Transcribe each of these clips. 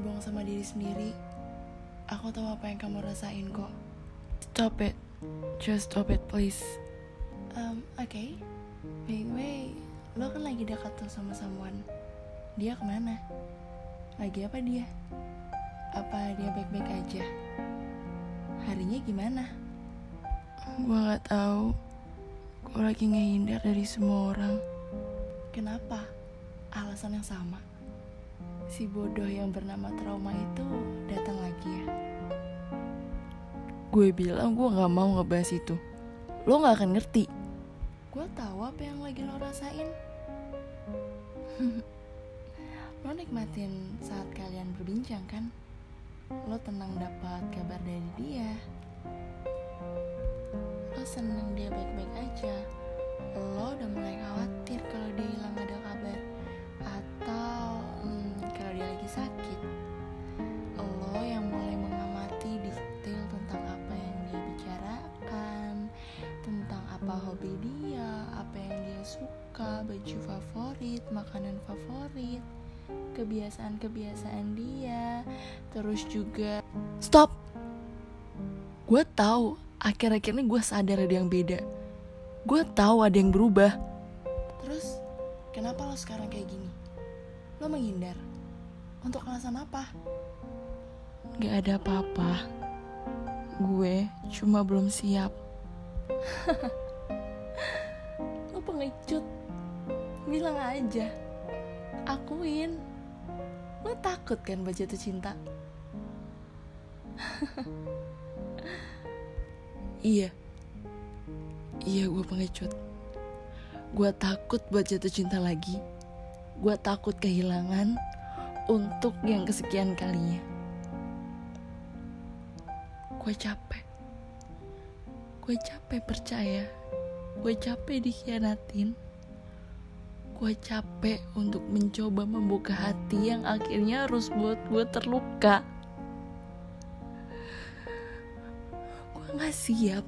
bohong sama diri sendiri. Aku tahu apa yang kamu rasain kok. Stop it. Just stop it, please. Um, oke. By the way, lo kan lagi dekat tuh sama someone. Dia ke mana? Lagi apa dia? Apa dia baik-baik aja? Harinya gimana? Gua nggak tahu. Gue lagi ngehindar dari semua orang. Kenapa? Alasan yang sama. Si bodoh yang bernama trauma itu datang lagi ya. Gue bilang gue nggak mau ngebahas itu. Lo nggak akan ngerti. Gue tahu apa yang lagi lo rasain. lo nikmatin saat kalian berbincang kan? Lo tenang dapat kabar dari dia. Lo seneng dia baik-baik aja. Lo udah mulai khawatir kalau dia hilang ada kabar hobi dia, apa yang dia suka, baju favorit, makanan favorit, kebiasaan-kebiasaan dia, terus juga Stop. Gue tahu akhir-akhir ini gue sadar ada yang beda. Gue tahu ada yang berubah. terus kenapa lo sekarang kayak gini? Lo menghindar. Untuk alasan apa? Gak ada apa-apa. Gue cuma belum siap. Pengecut. Bilang aja. Akuin. Lo takut kan buat jatuh cinta? Iya. Iya gue pengecut. Gue takut buat jatuh cinta lagi. Gue takut kehilangan untuk yang kesekian kalinya. Gue capek. Gue capek percaya. Gue capek dikhianatin. Gue capek untuk mencoba membuka hati yang akhirnya harus buat gue terluka. Gue gak siap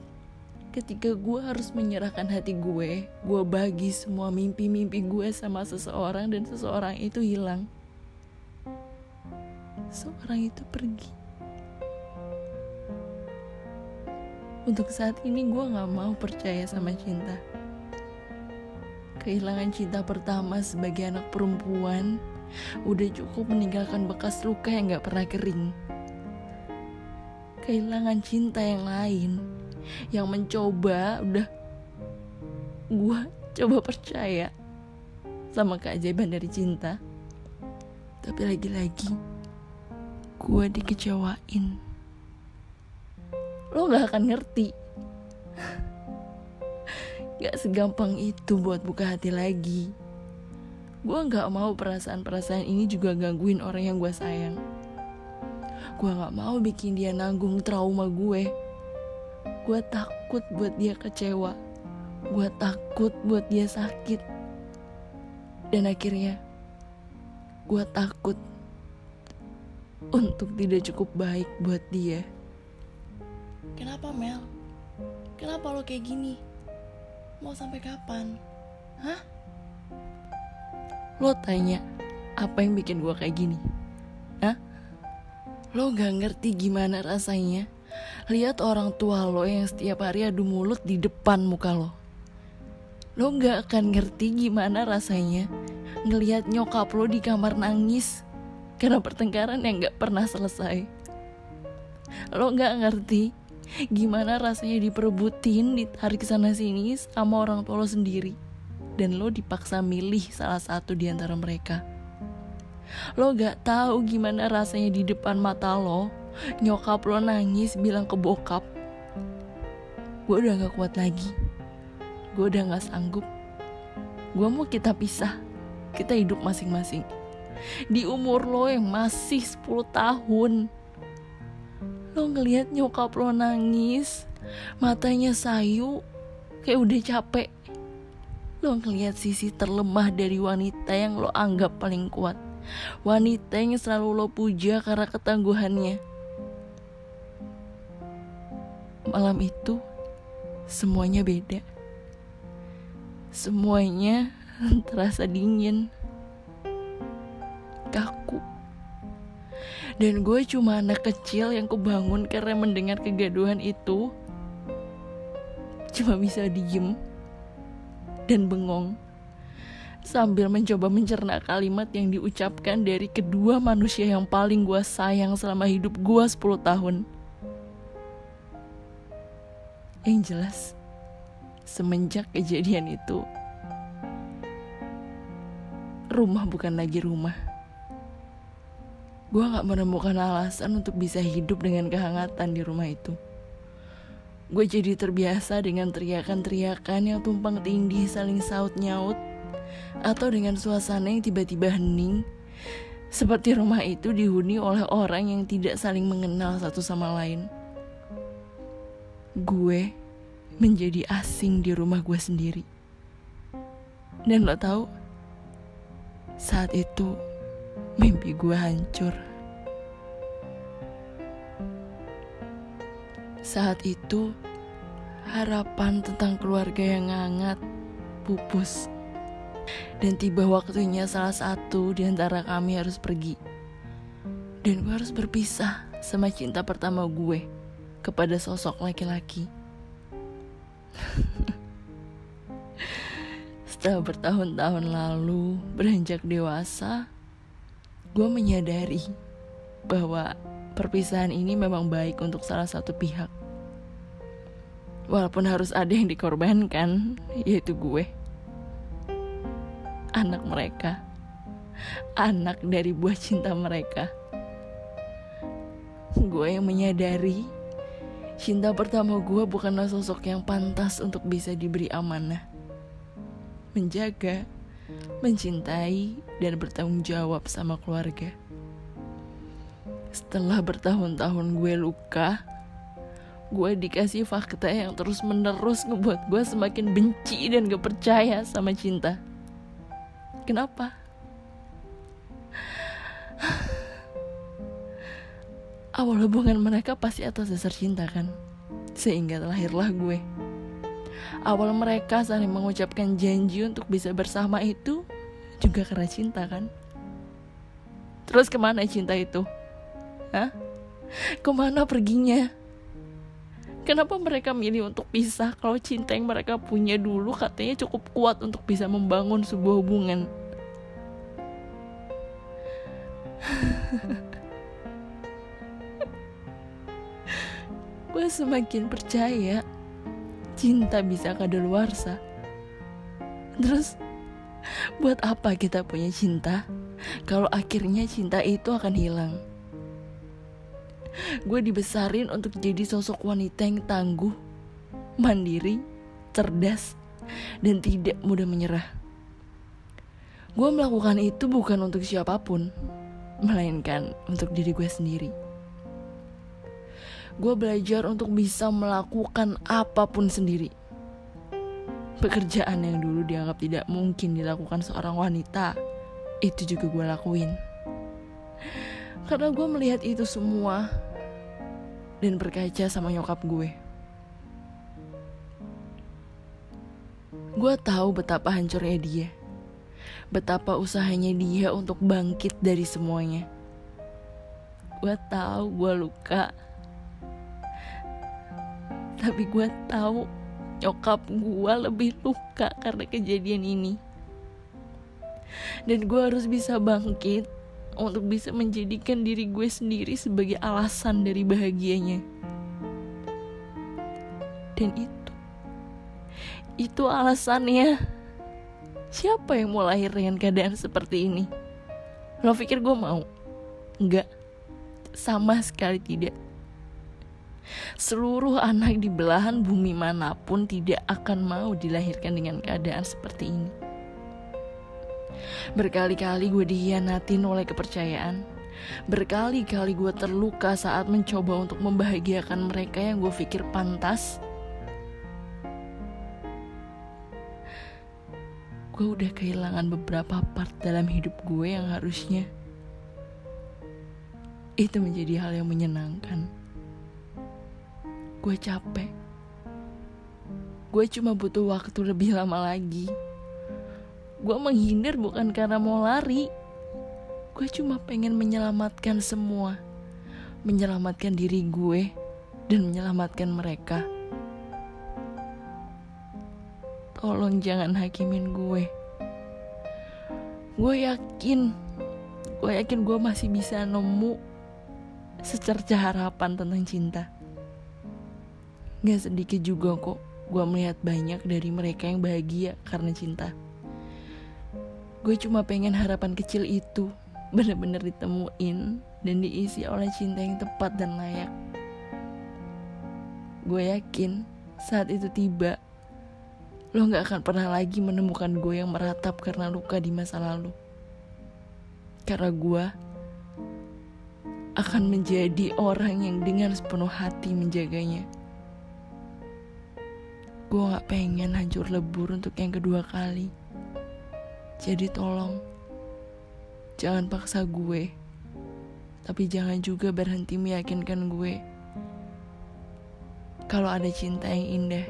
ketika gue harus menyerahkan hati gue. Gue bagi semua mimpi-mimpi gue sama seseorang dan seseorang itu hilang. Seorang itu pergi. Untuk saat ini gue gak mau percaya sama cinta. Kehilangan cinta pertama sebagai anak perempuan udah cukup meninggalkan bekas luka yang gak pernah kering. Kehilangan cinta yang lain yang mencoba udah gue coba percaya sama keajaiban dari cinta. Tapi lagi-lagi gue dikecewain. Lo gak akan ngerti. Gak segampang itu buat buka hati lagi. Gue gak mau perasaan-perasaan ini juga gangguin orang yang gue sayang. Gue gak mau bikin dia nanggung trauma gue. Gue takut buat dia kecewa. Gue takut buat dia sakit. Dan akhirnya, gue takut untuk tidak cukup baik buat dia. Kenapa Mel? Kenapa lo kayak gini? Mau sampai kapan? Hah? Lo tanya, apa yang bikin gue kayak gini? Hah? Lo gak ngerti gimana rasanya lihat orang tua lo yang setiap hari adu mulut di depan muka lo. Lo gak akan ngerti gimana rasanya ngelihat nyokap lo di kamar nangis karena pertengkaran yang gak pernah selesai. Lo gak ngerti gimana rasanya diperebutin, ditarik sana sini sama orang tua lo sendiri. Dan lo dipaksa milih salah satu di antara mereka. Lo gak tahu gimana rasanya di depan mata lo, nyokap lo nangis bilang ke bokap, gue udah gak kuat lagi, gue udah gak sanggup, gue mau kita pisah, kita hidup masing-masing. Di umur lo yang masih 10 tahun, lo ngelihat nyokap lo nangis, matanya sayu, kayak udah capek. Lo ngelihat sisi terlemah dari wanita yang lo anggap paling kuat. Wanita yang selalu lo puja karena ketangguhannya. Malam itu, semuanya beda. semuanya terasa dingin, kaku. Dan gue cuma anak kecil yang kebangun karena mendengar kegaduhan itu. Cuma bisa diem dan bengong sambil mencoba mencerna kalimat yang diucapkan dari kedua manusia yang paling gue sayang selama hidup gue 10 tahun. Yang jelas, semenjak kejadian itu, rumah bukan lagi rumah. Gue gak menemukan alasan untuk bisa hidup dengan kehangatan di rumah itu. Gue jadi terbiasa dengan teriakan-teriakan yang tumpang tindih saling saut nyaut atau dengan suasana yang tiba-tiba hening, seperti rumah itu dihuni oleh orang yang tidak saling mengenal satu sama lain. Gue menjadi asing di rumah gue sendiri. Dan lo tau, saat itu mimpi gue hancur. Saat itu, harapan tentang keluarga yang hangat pupus. Dan tiba waktunya salah satu di antara kami harus pergi. Dan gue harus berpisah sama cinta pertama gue kepada sosok laki-laki. Setelah bertahun-tahun lalu beranjak dewasa, gue menyadari bahwa perpisahan ini memang baik untuk salah satu pihak. Walaupun harus ada yang dikorbankan, yaitu gue anak mereka, anak dari buah cinta mereka. Gue yang menyadari cinta pertama gue bukanlah sosok yang pantas untuk bisa diberi amanah, menjaga, mencintai, dan bertanggung jawab sama keluarga. Setelah bertahun-tahun gue luka, gue dikasih fakta yang terus menerus ngebuat gue semakin benci dan gak percaya sama cinta. Kenapa? Awal hubungan mereka pasti atas dasar cinta kan? Sehingga lahirlah gue. Awal mereka saling mengucapkan janji untuk bisa bersama itu juga karena cinta kan? Terus ke mana cinta itu? Hah? Ke mana perginya? Kenapa mereka milih untuk pisah kalau cinta yang mereka punya dulu katanya cukup kuat untuk bisa membangun sebuah hubungan? Gue semakin percaya cinta bisa kadaluarsa. Terus buat apa kita punya cinta kalau akhirnya cinta itu akan hilang? gue dibesarin untuk jadi sosok wanita yang tangguh, mandiri, cerdas, dan tidak mudah menyerah. Gue melakukan itu bukan untuk siapa pun, melainkan untuk diri gue sendiri. Gue belajar untuk bisa melakukan apa pun sendiri. Pekerjaan yang dulu dianggap tidak mungkin dilakukan seorang wanita, itu juga gue lakuin. Karena gue melihat itu semua dan berkaca sama nyokap gue. Gue tahu betapa hancurnya dia. Betapa usahanya dia untuk bangkit dari semuanya. Gue tahu gue luka. Tapi gue tahu nyokap gue lebih luka karena kejadian ini. Dan gue harus bisa bangkit untuk bisa menjadikan diri gue sendiri sebagai alasan dari bahagianya. Dan itu, itu alasannya. Siapa yang mau lahir dengan keadaan seperti ini? Lo pikir gue mau? Enggak, sama sekali tidak. Seluruh anak di belahan bumi mana pun tidak akan mau dilahirkan dengan keadaan seperti ini. Berkali-kali gue dihianatin oleh kepercayaan. Berkali-kali gue terluka saat mencoba untuk membahagiakan mereka yang gue pikir pantas. Gue udah kehilangan beberapa part dalam hidup gue yang harusnya itu menjadi hal yang menyenangkan. Gue capek. gue cuma butuh waktu lebih lama lagi. Gue menghindar bukan karena mau lari. Gue cuma pengen menyelamatkan semua. Menyelamatkan diri gue dan menyelamatkan mereka. Tolong jangan hakimin gue. Gue yakin, gue yakin gue masih bisa nemu secerca harapan tentang cinta. Gak sedikit juga kok gue melihat banyak dari mereka yang bahagia karena cinta. Gue cuma pengen harapan kecil itu bener-bener ditemuin dan diisi oleh cinta yang tepat dan layak. Gue yakin saat itu tiba, lo gak akan pernah lagi menemukan gue yang meratap karena luka di masa lalu. Karena gue akan menjadi orang yang dengan sepenuh hati menjaganya. Gue gak pengen hancur lebur untuk yang kedua kali. Jadi tolong, jangan paksa gue. Tapi jangan juga berhenti meyakinkan gue. Kalau ada cinta yang indah,